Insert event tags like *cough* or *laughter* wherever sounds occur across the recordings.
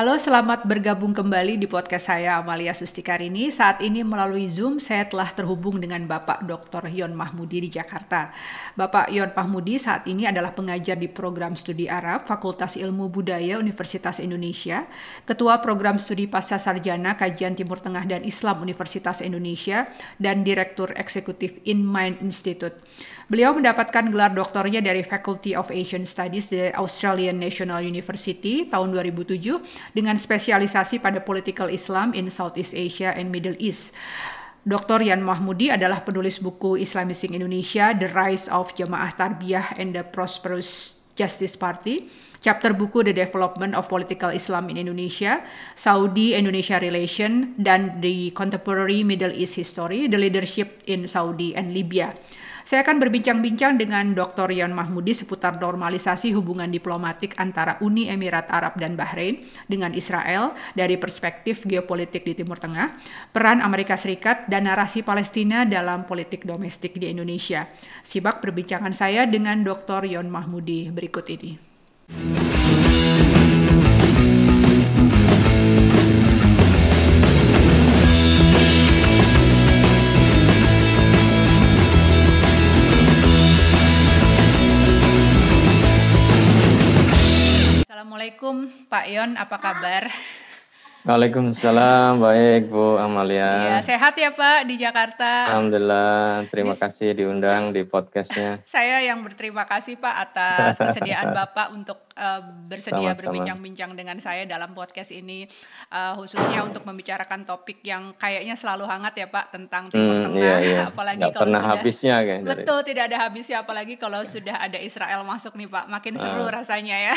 Halo, selamat bergabung kembali di podcast saya Amalia Sustikarini. Saat ini melalui Zoom saya telah terhubung dengan Bapak Dr. Yon Mahmudi di Jakarta. Bapak Yon Mahmudi saat ini adalah pengajar di program studi Arab Fakultas Ilmu Budaya Universitas Indonesia, Ketua Program Studi Pasca Sarjana Kajian Timur Tengah dan Islam Universitas Indonesia, dan Direktur Eksekutif In Mind Institute. Beliau mendapatkan gelar doktornya dari Faculty of Asian Studies di Australian National University tahun 2007 dengan spesialisasi pada Political Islam in Southeast Asia and Middle East. Dr. Yan Mahmudi adalah penulis buku Islamizing Indonesia, The Rise of Jamaah Tarbiyah and the Prosperous Justice Party, chapter buku The Development of Political Islam in Indonesia, Saudi-Indonesia Relation, dan The Contemporary Middle East History, The Leadership in Saudi and Libya. Saya akan berbincang-bincang dengan Dr. Yan Mahmudi seputar normalisasi hubungan diplomatik antara Uni Emirat Arab dan Bahrain dengan Israel dari perspektif geopolitik di Timur Tengah, peran Amerika Serikat, dan narasi Palestina dalam politik domestik di Indonesia. Sibak perbincangan saya dengan Dr. Yon Mahmudi berikut ini. Assalamualaikum Pak Yon, apa kabar? Waalaikumsalam, baik Bu Amalia. Iya, sehat ya Pak di Jakarta. Alhamdulillah, terima Dis kasih diundang di podcastnya. Saya yang berterima kasih Pak atas kesediaan *laughs* Bapak untuk uh, bersedia berbincang-bincang dengan saya dalam podcast ini, uh, khususnya untuk membicarakan topik yang kayaknya selalu hangat ya Pak tentang Timur hmm, Tengah, iya, iya. *laughs* apalagi Nggak kalau pernah sudah habisnya kayak betul dari... tidak ada habisnya, apalagi kalau sudah ada Israel masuk nih Pak, makin seru uh. rasanya ya.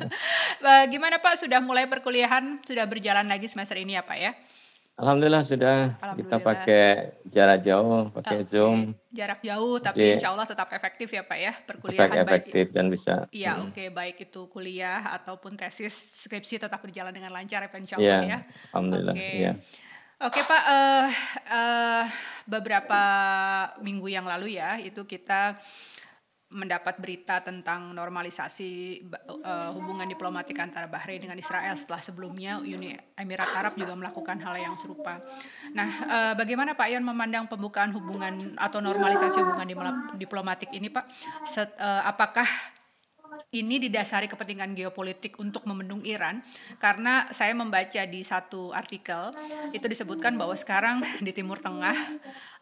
*laughs* Gimana Pak, sudah mulai perkuliahan, sudah berjalan lagi semester ini ya Pak ya? Alhamdulillah sudah Alhamdulillah. kita pakai jarak jauh, pakai okay. Zoom. Jarak jauh tapi Jadi, insya Allah tetap efektif ya Pak ya perkuliahan baik efektif dan bisa. Iya hmm. oke okay. baik itu kuliah ataupun tesis skripsi tetap berjalan dengan lancar ya insya Allah ya. ya. Alhamdulillah. Oke. Okay. Ya. Oke Pak, uh, uh, beberapa minggu yang lalu ya itu kita mendapat berita tentang normalisasi uh, hubungan diplomatik antara Bahrain dengan Israel setelah sebelumnya Uni Emirat Arab juga melakukan hal yang serupa. Nah, uh, bagaimana Pak Ian memandang pembukaan hubungan atau normalisasi hubungan diplomatik ini, Pak? Set, uh, apakah ini didasari kepentingan geopolitik untuk membendung Iran karena saya membaca di satu artikel itu disebutkan bahwa sekarang di Timur Tengah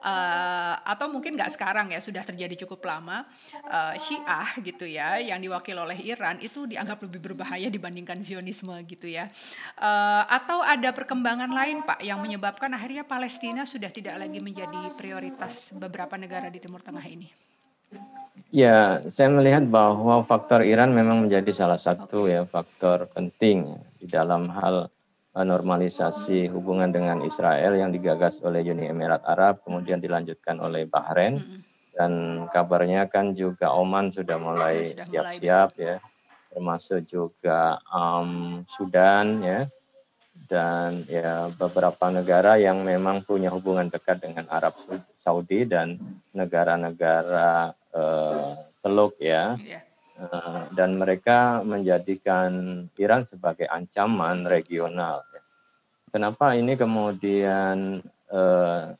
uh, atau mungkin nggak sekarang ya sudah terjadi cukup lama uh, Syiah gitu ya yang diwakil oleh Iran itu dianggap lebih berbahaya dibandingkan Zionisme gitu ya uh, atau ada perkembangan lain Pak yang menyebabkan akhirnya Palestina sudah tidak lagi menjadi prioritas beberapa negara di Timur Tengah ini. Ya, saya melihat bahwa faktor Iran memang menjadi salah satu ya faktor penting di dalam hal eh, normalisasi hubungan dengan Israel yang digagas oleh Uni Emirat Arab, kemudian dilanjutkan oleh Bahrain, dan kabarnya kan juga Oman sudah mulai siap-siap ya, termasuk juga um, Sudan ya, dan ya beberapa negara yang memang punya hubungan dekat dengan Arab Saudi dan negara-negara uh, Teluk ya. Uh, dan mereka menjadikan Iran sebagai ancaman regional. Ya. Kenapa ini kemudian uh,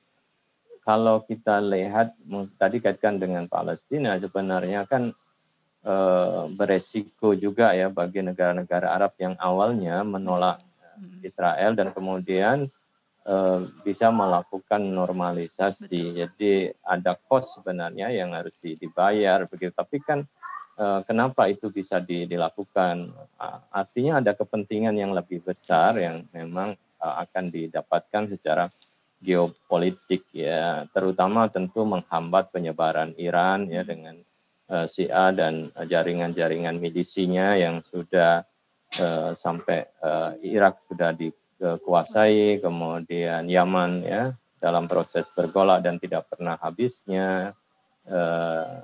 kalau kita lihat tadi kaitkan dengan Palestina sebenarnya kan uh, beresiko juga ya bagi negara-negara Arab yang awalnya menolak hmm. Israel dan kemudian Eh, bisa melakukan normalisasi. Betul. Jadi ada cost sebenarnya yang harus dibayar begitu. Tapi kan uh, kenapa itu bisa dilakukan? Artinya ada kepentingan yang lebih besar yang memang uh, akan didapatkan secara geopolitik ya, terutama tentu menghambat penyebaran Iran ya dengan uh, Syiah dan jaringan-jaringan milisinya yang sudah uh, sampai uh, Irak sudah di dikuasai, kemudian Yaman ya dalam proses bergolak dan tidak pernah habisnya, eh,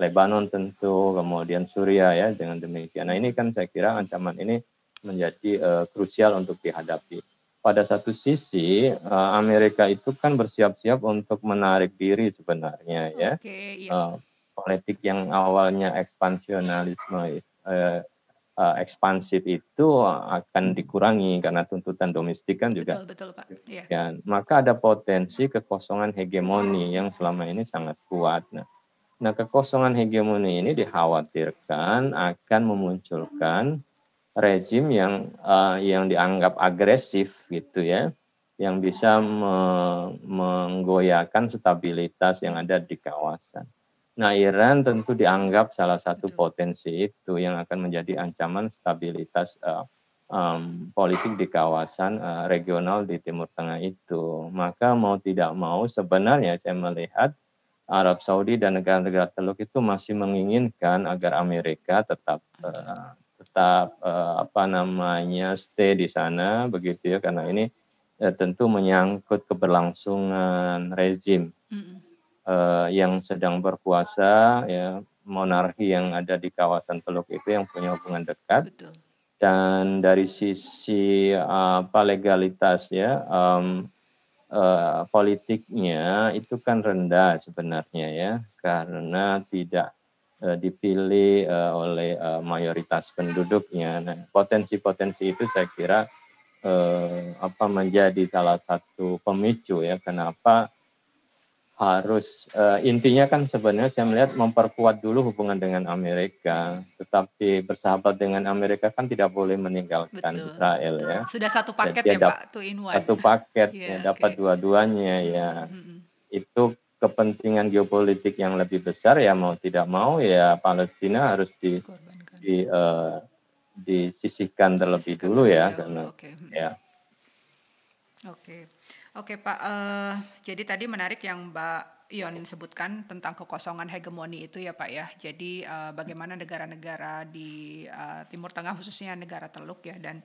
Lebanon tentu, kemudian Suria ya dengan demikian. Nah ini kan saya kira ancaman ini menjadi eh, krusial untuk dihadapi. Pada satu sisi eh, Amerika itu kan bersiap-siap untuk menarik diri sebenarnya ya. Okay, iya. eh, politik yang awalnya ekspansionalisme eh, uh, ekspansif itu akan dikurangi karena tuntutan domestik kan juga. Betul, betul Pak. Ya. Ya, maka ada potensi kekosongan hegemoni yang selama ini sangat kuat. Nah, nah kekosongan hegemoni ini dikhawatirkan akan memunculkan rezim yang uh, yang dianggap agresif gitu ya, yang bisa me menggoyahkan stabilitas yang ada di kawasan. Nah, Iran tentu dianggap salah satu Betul. potensi itu yang akan menjadi ancaman stabilitas uh, um, politik di kawasan uh, regional di Timur Tengah itu. Maka mau tidak mau sebenarnya saya melihat Arab Saudi dan negara-negara Teluk itu masih menginginkan agar Amerika tetap uh, tetap uh, apa namanya stay di sana begitu ya karena ini uh, tentu menyangkut keberlangsungan rezim. Mm -hmm uh, yang sedang berkuasa ya monarki yang ada di kawasan Teluk itu yang punya hubungan dekat Betul. dan dari sisi apa legalitas ya um, uh, politiknya itu kan rendah sebenarnya ya karena tidak uh, dipilih uh, oleh uh, mayoritas penduduknya. Nah, potensi-potensi itu saya kira uh, apa menjadi salah satu pemicu ya kenapa harus uh, intinya kan sebenarnya saya melihat memperkuat dulu hubungan dengan Amerika, tetapi bersahabat dengan Amerika kan tidak boleh meninggalkan Betul. Israel ya. Sudah satu paket ya Pak, two in one. Satu paket *laughs* yeah, ya, dapat okay. dua-duanya ya. Mm-hmm. Itu kepentingan geopolitik yang lebih besar ya mau tidak mau ya Palestina harus di di uh, disisihkan terlebih Sisihkan dulu ya, ya karena okay. ya. Oke. Okay. Oke Pak, uh, jadi tadi menarik yang Mbak Ion sebutkan tentang kekosongan hegemoni itu ya Pak ya. Jadi uh, bagaimana negara-negara di uh, Timur Tengah khususnya negara Teluk ya dan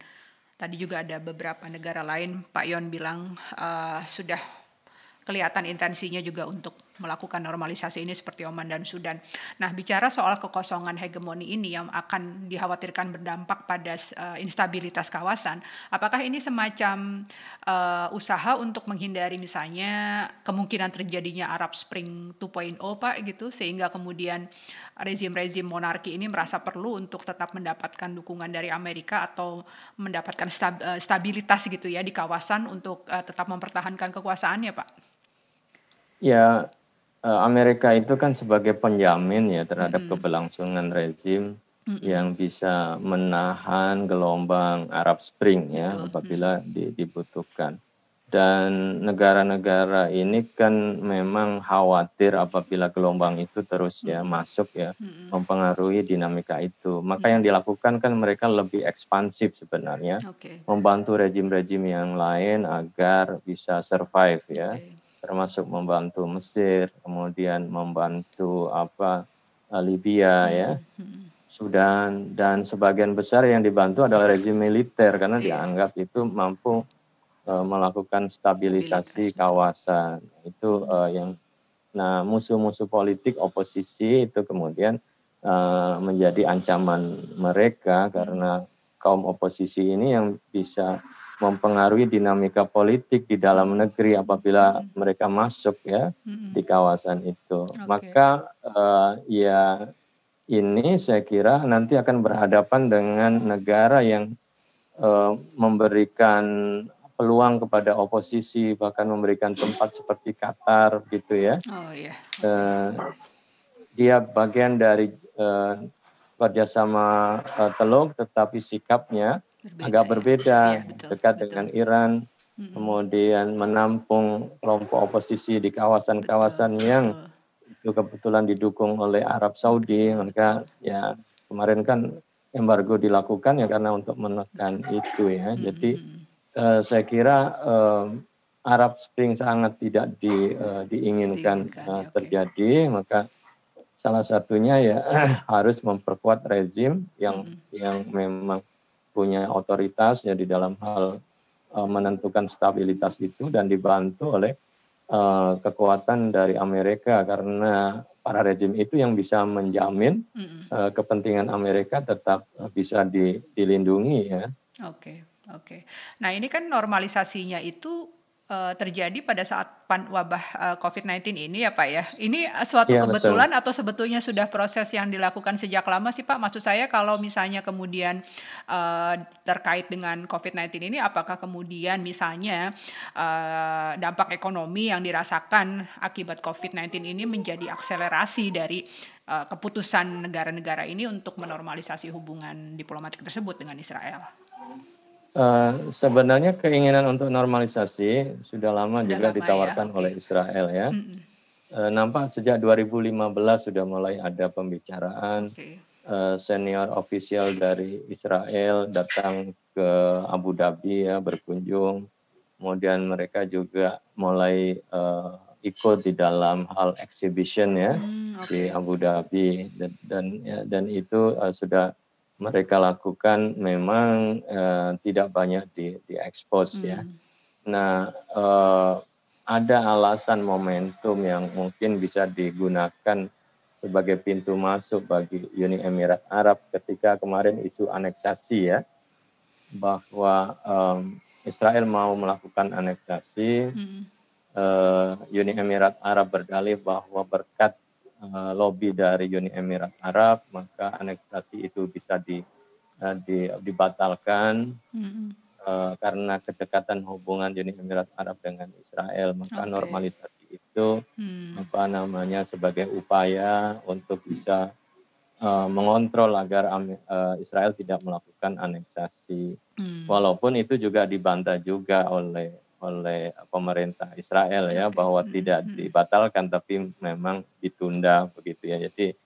tadi juga ada beberapa negara lain Pak Ion bilang uh, sudah kelihatan intensinya juga untuk melakukan normalisasi ini seperti Oman dan Sudan. Nah, bicara soal kekosongan hegemoni ini yang akan dikhawatirkan berdampak pada uh, instabilitas kawasan, apakah ini semacam uh, usaha untuk menghindari misalnya kemungkinan terjadinya Arab Spring 2.0 Pak gitu sehingga kemudian rezim-rezim monarki ini merasa perlu untuk tetap mendapatkan dukungan dari Amerika atau mendapatkan stab, uh, stabilitas gitu ya di kawasan untuk uh, tetap mempertahankan kekuasaannya, Pak? Ya, Eh, Amerika itu kan sebagai penjamin ya terhadap mm. keberlangsungan rezim mm. yang bisa menahan gelombang Arab Spring ya Betul. apabila di, dibutuhkan. Dan negara-negara ini kan memang khawatir apabila gelombang itu terus ya masuk ya mm. mempengaruhi dinamika itu. Maka mm. yang dilakukan kan mereka lebih ekspansif sebenarnya, okay. membantu rejim-rejim yang lain agar bisa survive ya. Okay termasuk membantu Mesir, kemudian membantu apa eh, Libya ya, Sudan dan sebagian besar yang dibantu adalah rezim militer karena iya. dianggap itu mampu uh, melakukan stabilisasi kawasan. Itu uh, yang nah musuh-musuh politik oposisi itu kemudian uh, menjadi ancaman mereka karena kaum oposisi ini yang bisa mempengaruhi dinamika politik di dalam negeri apabila hmm. mereka masuk ya hmm. di kawasan itu. Okay. Maka uh, ya ini saya kira nanti akan berhadapan dengan negara yang uh, memberikan peluang kepada oposisi bahkan memberikan tempat seperti Qatar gitu ya. Oh iya. Uh, dia bagian dari uh, kerjasama uh, Teluk tetapi sikapnya berbeda, agak ya. berbeda, ya, betul, dekat betul. dengan Iran, hmm. kemudian menampung kelompok oposisi di kawasan-kawasan yang itu kebetulan didukung oleh Arab Saudi, maka ya kemarin kan embargo dilakukan ya karena untuk menekan itu ya. Hmm. Jadi uh, saya kira uh, Arab Spring sangat tidak di, uh, diinginkan uh, terjadi, okay. maka salah satunya ya *clears throat* harus memperkuat rezim yang hmm. yang memang punya otoritas ya di dalam hal uh, menentukan stabilitas itu dan dibantu oleh uh, kekuatan dari Amerika karena para rejim itu yang bisa menjamin uh, kepentingan Amerika tetap uh, bisa di, dilindungi ya. Oke, okay, oke. Okay. Nah, ini kan normalisasinya itu uh, terjadi pada saat pan wabah uh, COVID-19 ini ya Pak ya. Ini suatu Iya, kebetulan betul. atau sebetulnya sudah proses yang dilakukan sejak lama sih Pak? Maksud saya kalau misalnya kemudian uh, terkait dengan COVID-19 ini apakah kemudian misalnya uh, dampak ekonomi yang dirasakan akibat COVID-19 ini menjadi akselerasi dari uh, keputusan negara-negara ini untuk menormalisasi hubungan diplomatik tersebut dengan Israel? Eh, sebenarnya keinginan untuk normalisasi sudah lama Sudah juga lama ya, ditawarkan oke. oleh Israel ya. Mm-mm. Eh, nampak sejak 2015 sudah mulai ada pembicaraan Oke. eh, senior official dari Israel datang ke Abu Dhabi ya berkunjung. Kemudian mereka juga mulai eh, ikut di dalam hal exhibition ya Hmm, oke. di Abu Dhabi dan dan, ya, dan itu eh, sudah mereka lakukan memang eh, tidak banyak di di expose ya. Hmm. Nah, eh, ada alasan momentum yang mungkin bisa digunakan sebagai pintu masuk bagi Uni Emirat Arab ketika kemarin isu aneksasi ya, bahwa em, Israel mau melakukan aneksasi, Hmm. eh, Uni Emirat Arab berdalih bahwa berkat eh, lobby dari Uni Emirat Arab maka aneksasi itu bisa di, eh, di- dibatalkan Hmm. karena kedekatan hubungan Uni Emirat Arab dengan Israel maka Oke. normalisasi itu Hmm. apa namanya sebagai upaya untuk bisa eh, mengontrol agar eh, Israel tidak melakukan aneksasi Hmm. walaupun itu juga dibantah juga oleh oleh pemerintah Israel ya Oke. bahwa Hmm, tidak hmm. dibatalkan tapi memang ditunda begitu ya jadi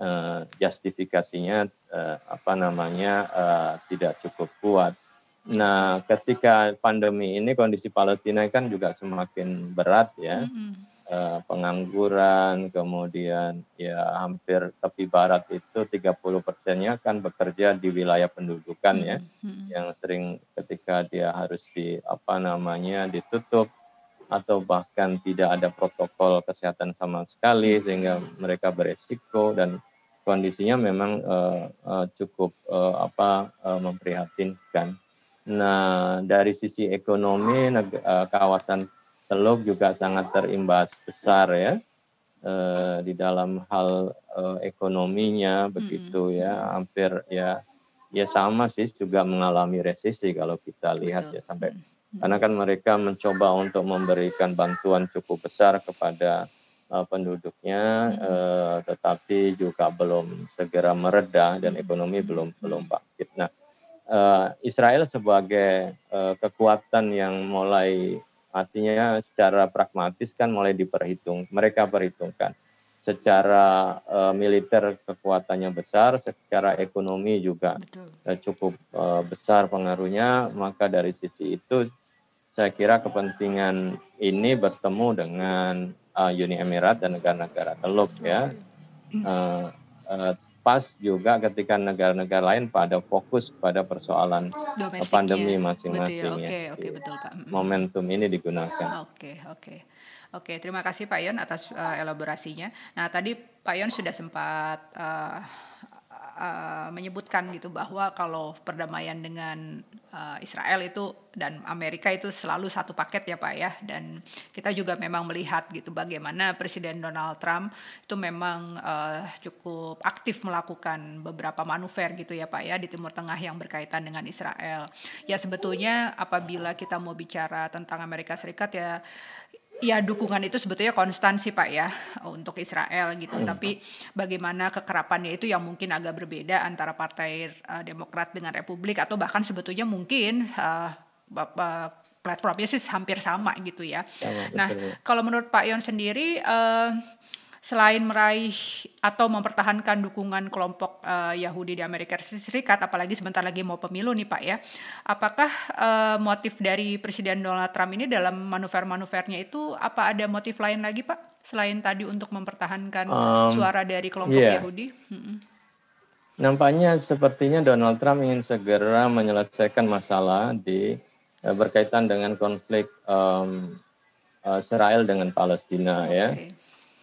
eh, justifikasinya eh, apa namanya eh, tidak cukup kuat. Nah, ketika pandemi ini kondisi Palestina kan juga semakin berat ya, Hmm. Eh, pengangguran, kemudian ya hampir tepi barat itu 30 persennya kan bekerja di wilayah pendudukan ya, Hmm. yang sering ketika dia harus di apa namanya ditutup atau bahkan tidak ada protokol kesehatan sama sekali sehingga mereka beresiko dan kondisinya memang eh, eh, cukup eh, apa eh, memprihatinkan. Nah, dari sisi ekonomi neg- eh, kawasan Teluk juga sangat terimbas besar ya eh, di dalam hal eh, ekonominya begitu ya hampir ya ya sama sih juga mengalami resesi kalau kita lihat Betul. ya sampai Hmm. karena kan mereka mencoba untuk memberikan bantuan cukup besar kepada uh, penduduknya, Hmm. uh, tetapi juga belum segera mereda dan ekonomi belum belum bangkit. Nah, uh, Israel sebagai uh, kekuatan yang mulai artinya secara pragmatis kan mulai diperhitung, mereka perhitungkan. Secara uh, militer kekuatannya besar, secara ekonomi juga eh, cukup eh, besar pengaruhnya, maka dari sisi itu saya kira kepentingan ini bertemu dengan eh, Uni Emirat dan negara-negara Teluk ya. Eh, eh, pas juga ketika negara-negara lain pada fokus pada persoalan Domestiknya. pandemi masing-masing Oke, ya. oke betul Pak. Momentum ini digunakan. Oke, oke. Oke, terima kasih Pak Yon atas uh, elaborasinya. Nah, tadi Pak Yon sudah sempat uh, uh, menyebutkan gitu bahwa kalau perdamaian dengan uh, Israel itu dan Amerika itu selalu satu paket ya Pak ya. Dan kita juga memang melihat gitu bagaimana Presiden Donald Trump itu memang uh, cukup aktif melakukan beberapa manuver gitu ya Pak ya di Timur Tengah yang berkaitan dengan Israel. Ya sebetulnya apabila kita mau bicara tentang Amerika Serikat ya Ya dukungan itu sebetulnya konstan sih Pak ya untuk Israel gitu. Tapi bagaimana kekerapannya itu yang mungkin agak berbeda antara Partai uh, Demokrat dengan Republik atau bahkan sebetulnya mungkin uh, Bapak platformnya sih hampir sama gitu ya. Sama, Nah, betul. kalau menurut Pak Yon sendiri eh, selain meraih atau mempertahankan dukungan kelompok eh, Yahudi di Amerika Serikat, apalagi sebentar lagi mau pemilu nih Pak ya, apakah eh, motif dari Presiden Donald Trump ini dalam manuver-manuvernya itu apa ada motif lain lagi Pak selain tadi untuk mempertahankan Um, suara dari kelompok iya. Yahudi? Mm-mm. Nampaknya sepertinya Donald Trump ingin segera menyelesaikan masalah di eh, berkaitan dengan konflik eh, Israel dengan Palestina ya.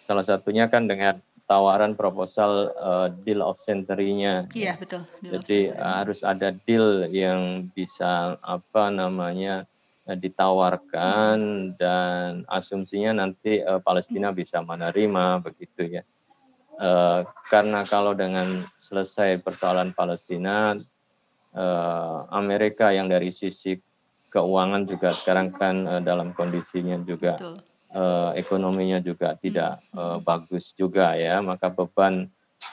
Salah satunya kan dengan tawaran proposal eh, deal of century-nya. Iya betul. Di Jadi Love eh, harus ada deal yang bisa apa namanya ditawarkan dan asumsinya nanti uh, Palestina bisa menerima begitu ya. Uh, karena kalau dengan selesai persoalan Palestina, uh, Amerika yang dari sisi keuangan juga sekarang kan uh, dalam kondisinya juga uh, ekonominya juga tidak uh, bagus juga ya, maka beban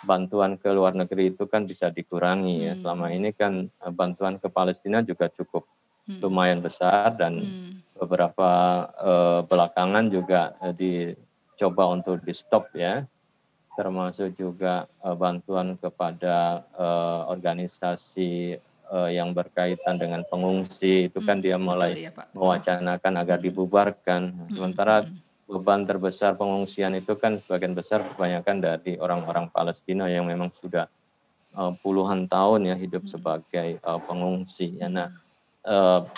bantuan ke luar negeri itu kan bisa dikurangi ya. Hmm. Selama ini kan bantuan ke Palestina juga cukup hmm. lumayan besar dan hmm. beberapa uh, belakangan juga uh, dicoba untuk di stop ya termasuk juga uh, bantuan kepada uh, organisasi uh, yang berkaitan dengan pengungsi itu kan hmm, dia mulai ya, mewacanakan agar hmm. dibubarkan. Hmm. Sementara beban terbesar pengungsian itu kan sebagian besar kebanyakan dari orang-orang Palestina yang memang sudah uh, puluhan tahun ya hidup sebagai uh, pengungsi. Ya, nah, uh,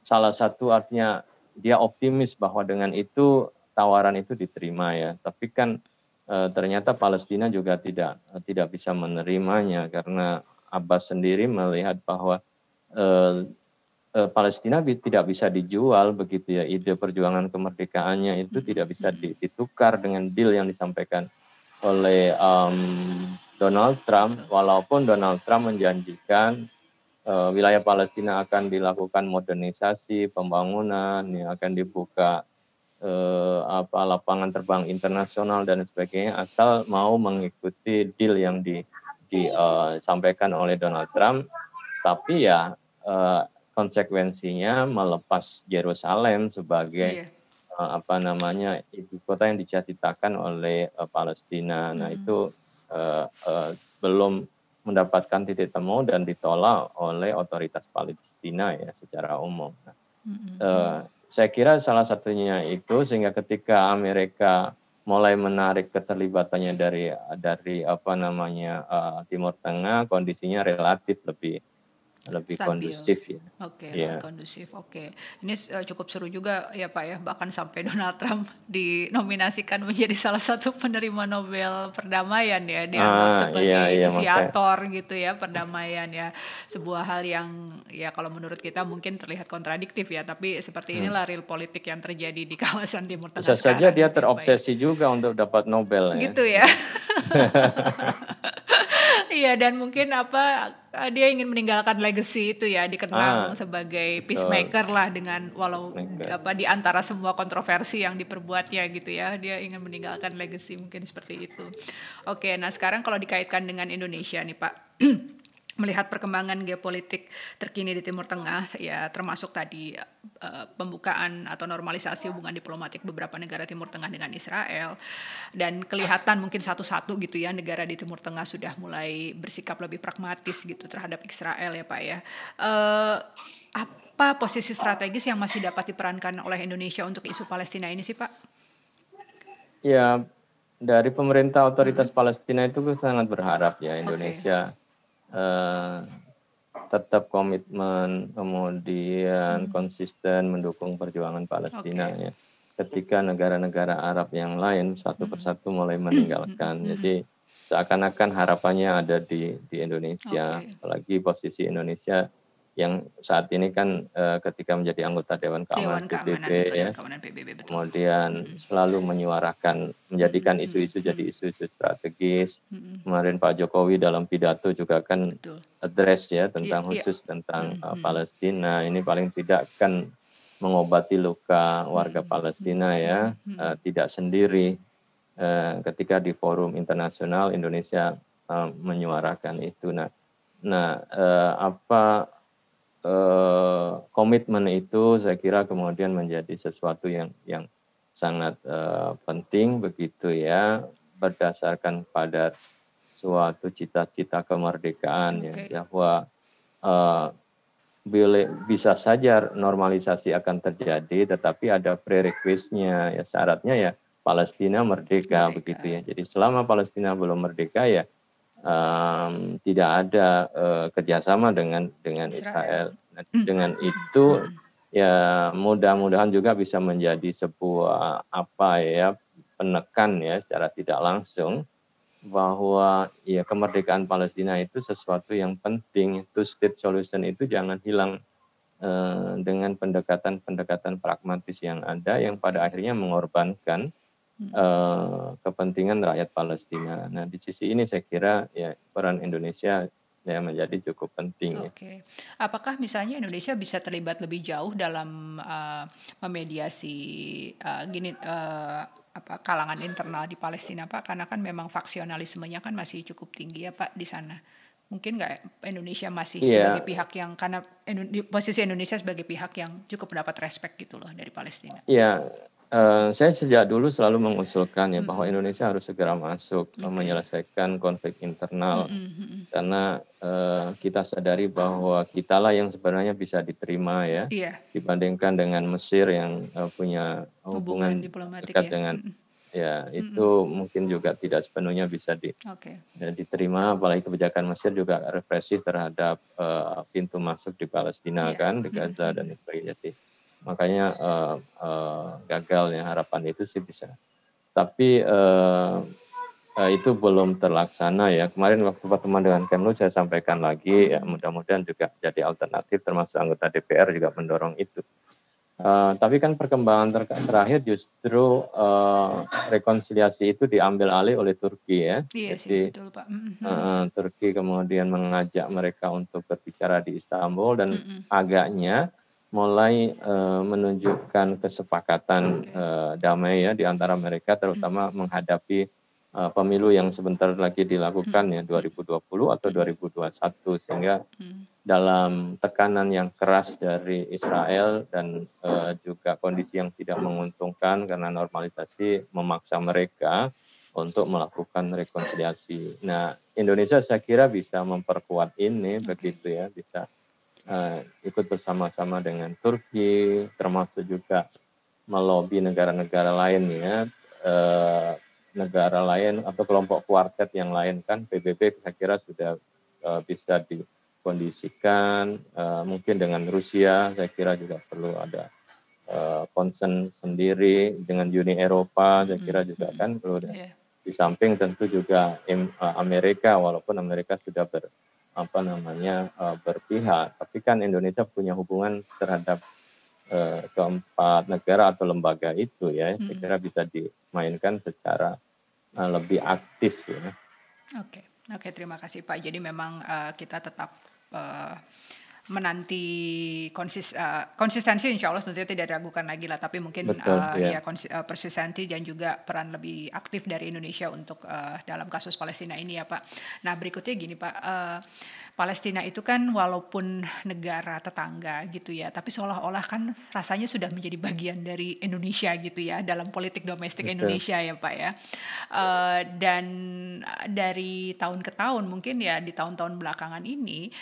salah satu artinya dia optimis bahwa dengan itu tawaran itu diterima ya. Tapi kan ternyata Palestina juga tidak tidak bisa menerimanya karena Abbas sendiri melihat bahwa eh, eh, Palestina tidak bisa dijual begitu ya. Ide perjuangan kemerdekaannya itu tidak bisa ditukar dengan deal yang disampaikan oleh um, Donald Trump. Walaupun Donald Trump menjanjikan uh, wilayah Palestina akan dilakukan modernisasi pembangunan yang akan dibuka eh, apa lapangan terbang internasional dan sebagainya asal mau mengikuti deal yang di disampaikan eh, oleh Donald Trump tapi ya eh, konsekuensinya melepas Yerusalem sebagai yeah. eh, apa namanya ibu kota yang diciptakan oleh eh, Palestina. Nah hmm. itu eh, eh, belum mendapatkan titik temu dan ditolak oleh otoritas Palestina ya secara umum. Nah, -hmm. eh, saya kira salah satunya itu sehingga ketika Amerika mulai menarik keterlibatannya dari dari apa namanya uh, Timur Tengah kondisinya relatif lebih lebih Stabil. kondusif ya. Oke, okay, iya. yeah. kondusif. Oke. Okay. Ini uh, cukup seru juga ya Pak ya, bahkan sampai Donald Trump *laughs* dinominasikan menjadi salah satu penerima Nobel perdamaian ya, dianggap ah, sebagai iya, iya, inisiator makanya. gitu ya perdamaian ya. Sebuah hal yang ya kalau menurut kita mungkin terlihat kontradiktif ya, tapi seperti hmm. inilah real politik yang terjadi di *laughs* kawasan Timur Tengah Bisa saja dia gitu ya, terobsesi juga untuk dapat Nobel ya. Gitu ya. *laughs* Iya dan mungkin apa dia ingin meninggalkan legacy itu ya dikenal ah, sebagai peacemaker lah dengan walau peacemaker. apa di antara semua kontroversi yang diperbuatnya gitu ya dia ingin meninggalkan legacy mungkin seperti itu. Oke, nah sekarang kalau dikaitkan dengan Indonesia nih Pak. *clears throat* melihat perkembangan geopolitik terkini di Timur Tengah ya termasuk tadi uh, pembukaan atau normalisasi hubungan diplomatik beberapa negara Timur Tengah dengan Israel dan kelihatan mungkin satu-satu gitu ya negara di Timur Tengah sudah mulai bersikap lebih pragmatis gitu terhadap Israel ya Pak ya uh, apa posisi strategis yang masih dapat diperankan oleh Indonesia untuk isu Palestina ini sih Pak? Ya dari pemerintah otoritas hmm. Palestina itu sangat berharap ya Indonesia okay uh, tetap komitmen kemudian hmm. konsisten mendukung perjuangan Palestina okay. ya ketika negara-negara Arab yang lain satu hmm. persatu mulai meninggalkan hmm. jadi seakan-akan harapannya ada di di Indonesia okay. apalagi posisi Indonesia yang saat ini kan uh, ketika menjadi anggota Dewan Keamanan, Dewan Keamanan PBB betul, ya, Keamanan PBB, betul. kemudian hmm. selalu menyuarakan, menjadikan isu-isu hmm. jadi isu-isu strategis. Hmm. Kemarin Pak Jokowi dalam pidato juga kan betul. address ya tentang ya, khusus ya. tentang hmm. uh, Palestina. Ini paling tidak kan mengobati luka warga hmm. Palestina ya, hmm. uh, tidak sendiri. Uh, ketika di forum internasional Indonesia uh, menyuarakan itu. Nah, nah uh, apa Eh, komitmen itu saya kira kemudian menjadi sesuatu yang yang sangat uh, penting begitu ya berdasarkan pada suatu cita-cita kemerdekaan okay. ya bahwa uh, bisa saja normalisasi akan terjadi tetapi ada prerequisite-nya ya syaratnya ya Palestina merdeka, merdeka begitu ya. Jadi selama Palestina belum merdeka ya um, tidak ada uh, kerjasama dengan dengan Israel. Israel. Hmm. Dengan itu hmm. ya mudah-mudahan juga bisa menjadi sebuah apa ya penekan ya secara tidak langsung bahwa ya kemerdekaan Palestina itu sesuatu yang penting. Itu state solution itu jangan hilang uh, dengan pendekatan-pendekatan pragmatis yang ada yang pada akhirnya mengorbankan uh, kepentingan rakyat Palestina. Nah, di sisi ini saya kira ya peran Indonesia ya menjadi cukup penting. Ya. Oke, ya. apakah misalnya Indonesia bisa terlibat lebih jauh dalam uh, memediasi uh, gini uh, apa kalangan internal di Palestina, Pak? Karena kan memang faksionalismenya kan masih cukup tinggi ya, Pak, di sana. Mungkin nggak Indonesia masih yeah. sebagai pihak yang karena posisi Indonesia sebagai pihak yang cukup mendapat respect gitu loh dari Palestina. Iya, Uh, saya sejak dulu selalu mengusulkan ya mm -hmm. bahwa Indonesia harus segera masuk okay. menyelesaikan konflik internal mm -hmm. karena uh, kita sadari bahwa kitalah yang sebenarnya bisa diterima ya yeah. dibandingkan dengan Mesir yang uh, punya hubungan, hubungan dekat ya. dengan mm -hmm. ya itu mm -hmm. mungkin juga tidak sepenuhnya bisa di, okay. ya, diterima apalagi kebijakan Mesir juga represif terhadap uh, pintu masuk di Palestina yeah. kan di Gaza mm -hmm. dan sebagainya makanya uh, uh, gagal ya harapan itu sih bisa tapi uh, uh, itu belum terlaksana ya kemarin waktu pertemuan dengan Kemlu saya sampaikan lagi ya mudah-mudahan juga jadi alternatif termasuk anggota DPR juga mendorong itu Uh, tapi kan perkembangan ter terakhir justru uh, rekonsiliasi itu diambil alih oleh Turki ya. Iya Jadi, sih, betul Pak. Mm -hmm. uh, Turki kemudian mengajak mereka untuk berbicara di Istanbul dan mm -hmm. agaknya mulai uh, menunjukkan kesepakatan uh, damai ya di antara mereka terutama hmm. menghadapi uh, pemilu yang sebentar lagi dilakukan hmm. ya 2020 atau 2021 sehingga hmm. dalam tekanan yang keras dari Israel dan uh, juga kondisi yang tidak menguntungkan karena normalisasi memaksa mereka untuk melakukan rekonsiliasi. Nah, Indonesia saya kira bisa memperkuat ini okay. begitu ya, bisa uh, ikut bersama-sama dengan Turki, termasuk juga melobi negara-negara lain ya, uh, negara lain atau kelompok kuartet yang lain kan PBB saya kira sudah uh, bisa dikondisikan, uh, mungkin dengan Rusia saya kira juga perlu ada uh, concern sendiri. Dengan Uni Eropa saya kira juga kan perlu yeah. di samping tentu juga Amerika walaupun Amerika sudah ber apa namanya uh, berpihak, tapi kan Indonesia punya hubungan terhadap uh, keempat negara atau lembaga itu ya, hmm. saya kira bisa dimainkan secara uh, lebih aktif ya. Oke, oke terima kasih Pak. Jadi memang uh, kita tetap uh, menanti konsis, uh, konsistensi insya Allah tentunya tidak diragukan lagi lah tapi mungkin Betul, uh, ya, ya konsis, uh, persistensi dan juga peran lebih aktif dari Indonesia untuk uh, dalam kasus Palestina ini ya Pak. Nah berikutnya gini Pak, uh, Palestina itu kan walaupun negara tetangga gitu ya, tapi seolah-olah kan rasanya sudah menjadi bagian dari Indonesia gitu ya dalam politik domestik Betul. Indonesia ya Pak ya. Uh, dan dari tahun ke tahun mungkin ya di tahun-tahun belakangan ini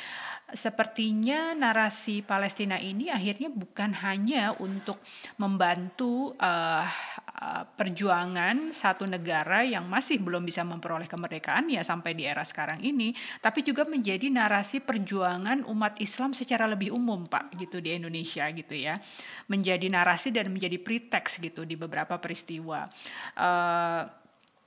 sepertinya narasi Palestina ini akhirnya bukan hanya untuk membantu uh, perjuangan satu negara yang masih belum bisa memperoleh kemerdekaan ya sampai di era sekarang ini, tapi juga menjadi narasi perjuangan umat Islam secara lebih umum Pak gitu di Indonesia gitu ya, menjadi narasi dan menjadi pretext gitu di beberapa peristiwa. Uh,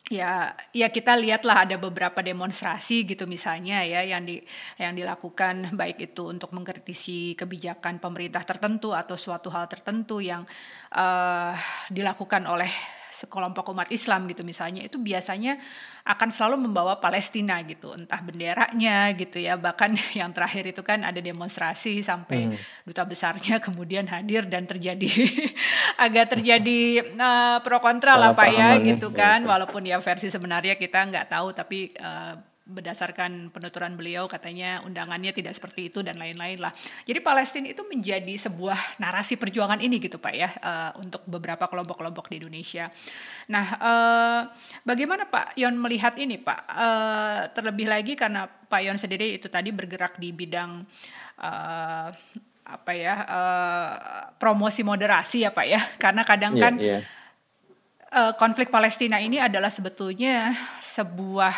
ya ya kita lihatlah ada beberapa demonstrasi gitu misalnya ya yang di yang dilakukan baik itu untuk mengkritisi kebijakan pemerintah tertentu atau suatu hal tertentu yang uh, dilakukan oleh sekelompok umat Islam gitu misalnya itu biasanya akan selalu membawa Palestina gitu entah benderanya gitu ya. Bahkan *laughs* yang terakhir itu kan ada demonstrasi sampai hmm. duta besarnya *laughs* kemudian hadir dan terjadi *laughs* agak terjadi uh, pro kontra lah pak ya gitu kan. Walaupun ya versi sebenarnya kita nggak tahu tapi uh, berdasarkan penuturan beliau katanya undangannya tidak seperti itu dan lain-lain lah. Jadi Palestina itu menjadi sebuah narasi perjuangan ini gitu Pak ya uh, untuk beberapa kelompok-kelompok di Indonesia. Nah, uh, bagaimana Pak Yon melihat ini Pak? Uh, terlebih lagi karena Pak Yon sendiri itu tadi bergerak di bidang uh, apa ya uh, promosi moderasi ya Pak ya, karena kadang yeah, kan yeah. Uh, konflik Palestina ini adalah sebetulnya sebuah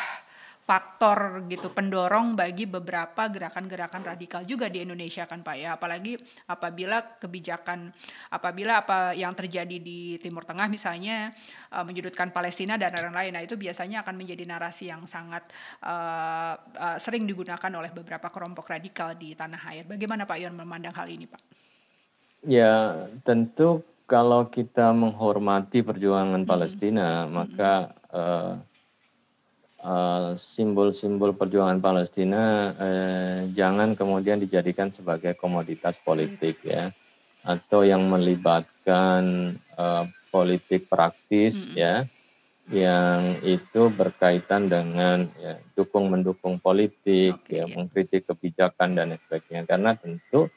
faktor gitu pendorong bagi beberapa gerakan-gerakan radikal juga di Indonesia kan Pak ya apalagi apabila kebijakan apabila apa yang terjadi di Timur Tengah misalnya uh, menyudutkan Palestina dan lain-lain nah itu biasanya akan menjadi narasi yang sangat uh, uh, sering digunakan oleh beberapa kelompok radikal di tanah air bagaimana Pak Yon memandang hal ini Pak? Ya tentu kalau kita menghormati perjuangan. Palestina hmm. maka uh, simbol-simbol uh, perjuangan Palestina uh, jangan kemudian dijadikan sebagai komoditas politik ya atau yang melibatkan uh, politik praktis hmm. ya yang itu berkaitan dengan ya, dukung mendukung politik okay, ya, ya mengkritik kebijakan dan sebagainya karena tentu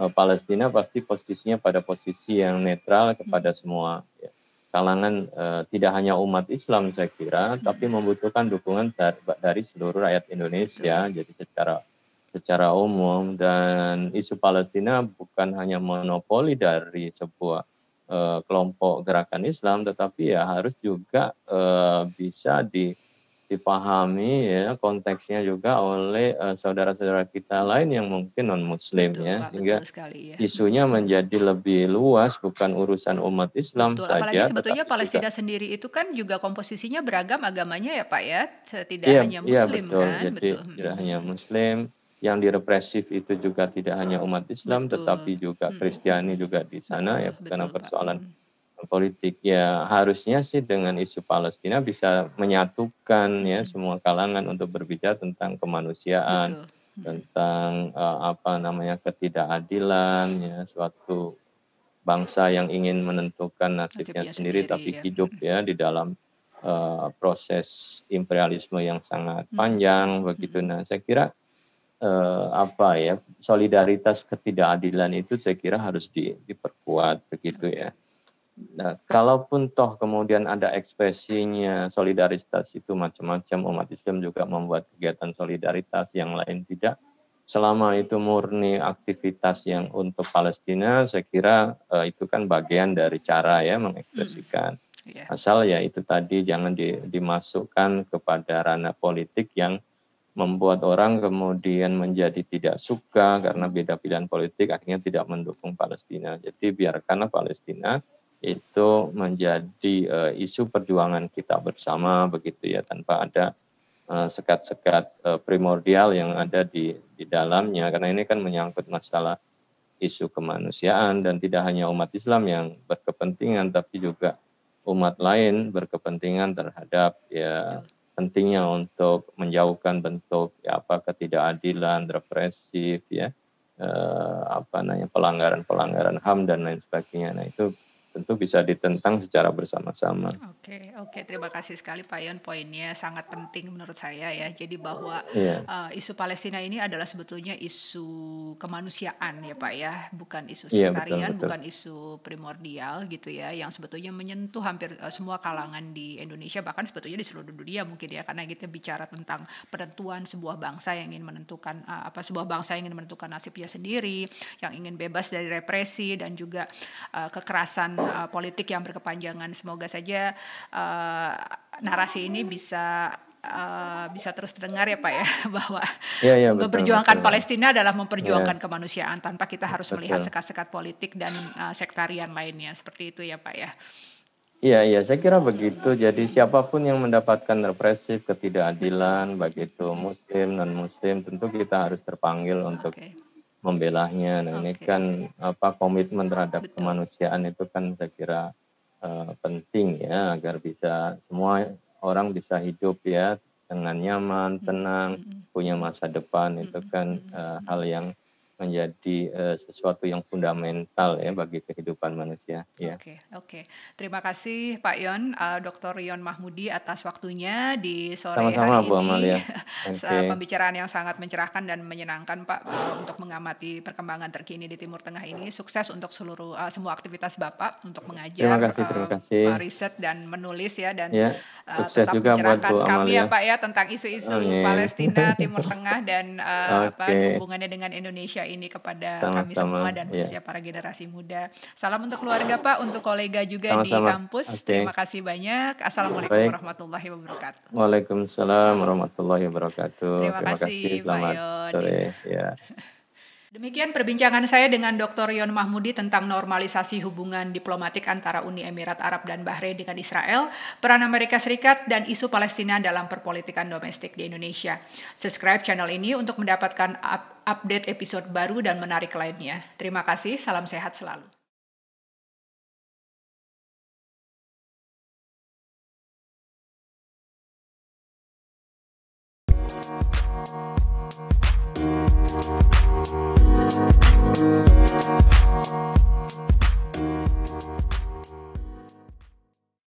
uh, Palestina pasti posisinya pada posisi yang netral kepada hmm. semua ya kalangan uh, tidak hanya umat Islam saya kira, hmm. tapi membutuhkan dukungan dari, dari seluruh rakyat Indonesia. Jadi secara secara umum dan isu Palestina bukan hanya monopoli dari sebuah uh, kelompok gerakan Islam, tetapi ya harus juga uh, bisa di dipahami ya konteksnya juga oleh saudara saudara-saudara kita lain yang mungkin non muslim betul, ya Pak, hingga ya. isunya menjadi lebih luas bukan urusan umat Islam betul, saja apalagi sebetulnya Palestina juga, sendiri itu kan juga komposisinya beragam agamanya ya Pak ya tidak iya, hanya iya, muslim iya, betul. kan jadi betul. tidak hanya muslim yang direpresif itu juga tidak hanya umat Islam betul. tetapi juga Kristiani juga di sana betul, ya karena persoalan Pak politik ya harusnya sih dengan isu Palestina bisa menyatukan ya semua kalangan untuk berbicara tentang kemanusiaan Betul. Hmm. tentang uh, apa namanya ketidakadilan ya suatu bangsa yang ingin menentukan nasibnya sendiri, sendiri tapi ya. hidup ya di dalam uh, proses imperialisme yang sangat hmm. panjang hmm. begitu nah saya kira uh, apa ya solidaritas ketidakadilan itu saya kira harus di, diperkuat begitu ya Nah, kalaupun toh kemudian ada ekspresinya solidaritas itu macam-macam umat Islam juga membuat kegiatan solidaritas yang lain tidak. Selama itu murni aktivitas yang untuk Palestina, saya kira uh, itu kan bagian dari cara ya mengekspresikan. Hmm. Yeah. Asal ya itu tadi jangan di, dimasukkan kepada ranah politik yang membuat orang kemudian menjadi tidak suka karena beda pilihan politik akhirnya tidak mendukung Palestina. Jadi biarkanlah Palestina itu menjadi uh, isu perjuangan kita bersama begitu ya tanpa ada eh, sekat-sekat uh, uh, primordial yang ada di di dalamnya. Karena ini kan menyangkut masalah isu kemanusiaan dan tidak hanya umat Islam yang berkepentingan tapi juga umat lain berkepentingan terhadap ya pentingnya untuk menjauhkan bentuk ya apa ketidakadilan represif ya eh, apa namanya pelanggaran-pelanggaran HAM dan lain sebagainya. Nah itu tentu bisa ditentang secara bersama-sama. Oke, oke, terima kasih sekali Pak Yon. Poinnya sangat penting menurut saya ya. Jadi bahwa yeah. uh, isu Palestina ini adalah sebetulnya isu kemanusiaan ya Pak ya, bukan isu iya, sektarian, yeah, bukan isu primordial gitu ya, yang sebetulnya menyentuh hampir uh, semua kalangan di Indonesia bahkan sebetulnya di seluruh dunia mungkin ya, karena kita bicara tentang penentuan sebuah bangsa yang ingin menentukan uh, apa sebuah bangsa yang ingin menentukan nasibnya sendiri, yang ingin bebas dari represi dan juga uh, kekerasan uh, politik yang berkepanjangan. Semoga saja uh, narasi ini bisa uh, bisa terus terdengar ya Pak ya *laughs* bahwa ya, ya, betul, memperjuangkan betul. Palestina adalah memperjuangkan ya. kemanusiaan tanpa kita harus betul. melihat sekat-sekat politik dan uh, sektarian lainnya seperti itu ya Pak ya. Iya, iya, saya kira begitu. Jadi siapa pun yang mendapatkan represif, ketidakadilan, baik itu muslim, non-muslim, tentu kita harus terpanggil untuk membelahnya. Nah, okay. ini kan apa komitmen terhadap Betul. kemanusiaan itu kan saya kira uh, penting ya agar bisa semua orang bisa hidup ya dengan nyaman, tenang, mm -hmm. punya masa depan itu kan uh, hal yang menjadi uh, sesuatu yang fundamental ya bagi kehidupan manusia. Ya. Oke, oke. Terima kasih Pak Yon, uh, Dr. Yon Mahmudi atas waktunya di sore Sama-sama, hari Bu Amalia. *laughs* Okay. Pembicaraan yang sangat mencerahkan dan menyenangkan Pak uh, untuk mengamati perkembangan terkini di Timur Tengah ini. Sukses untuk seluruh uh, semua aktivitas Bapak untuk mengajar, terima kasih, terima kasih. Uh, riset dan menulis ya dan yeah. Sukses tetap juga buat Bu kami ya Pak ya tentang isu-isu Palestina, Timur *laughs* Tengah dan uh, okay. apa hubungannya dengan Indonesia ini kepada Sama-sama. kami semua dan iya. khususnya yeah. para generasi muda. Salam untuk keluarga Pak, untuk kolega juga Sama-sama. di kampus. Okay. Terima kasih banyak. Assalamualaikum Baik. warahmatullahi wabarakatuh. Waalaikumsalam warahmatullahi wabarakatuh. Terima, Terima kasih, kasih. Selamat sore. Ya. *laughs* Demikian perbincangan saya dengan Dr. Yon Mahmudi tentang normalisasi hubungan diplomatik antara Uni Emirat Arab dan Bahrain dengan Israel, peran Amerika Serikat, dan isu Palestina dalam perpolitikan domestik di Indonesia. Subscribe channel ini untuk mendapatkan update episode baru dan menarik lainnya. Terima kasih, salam sehat selalu.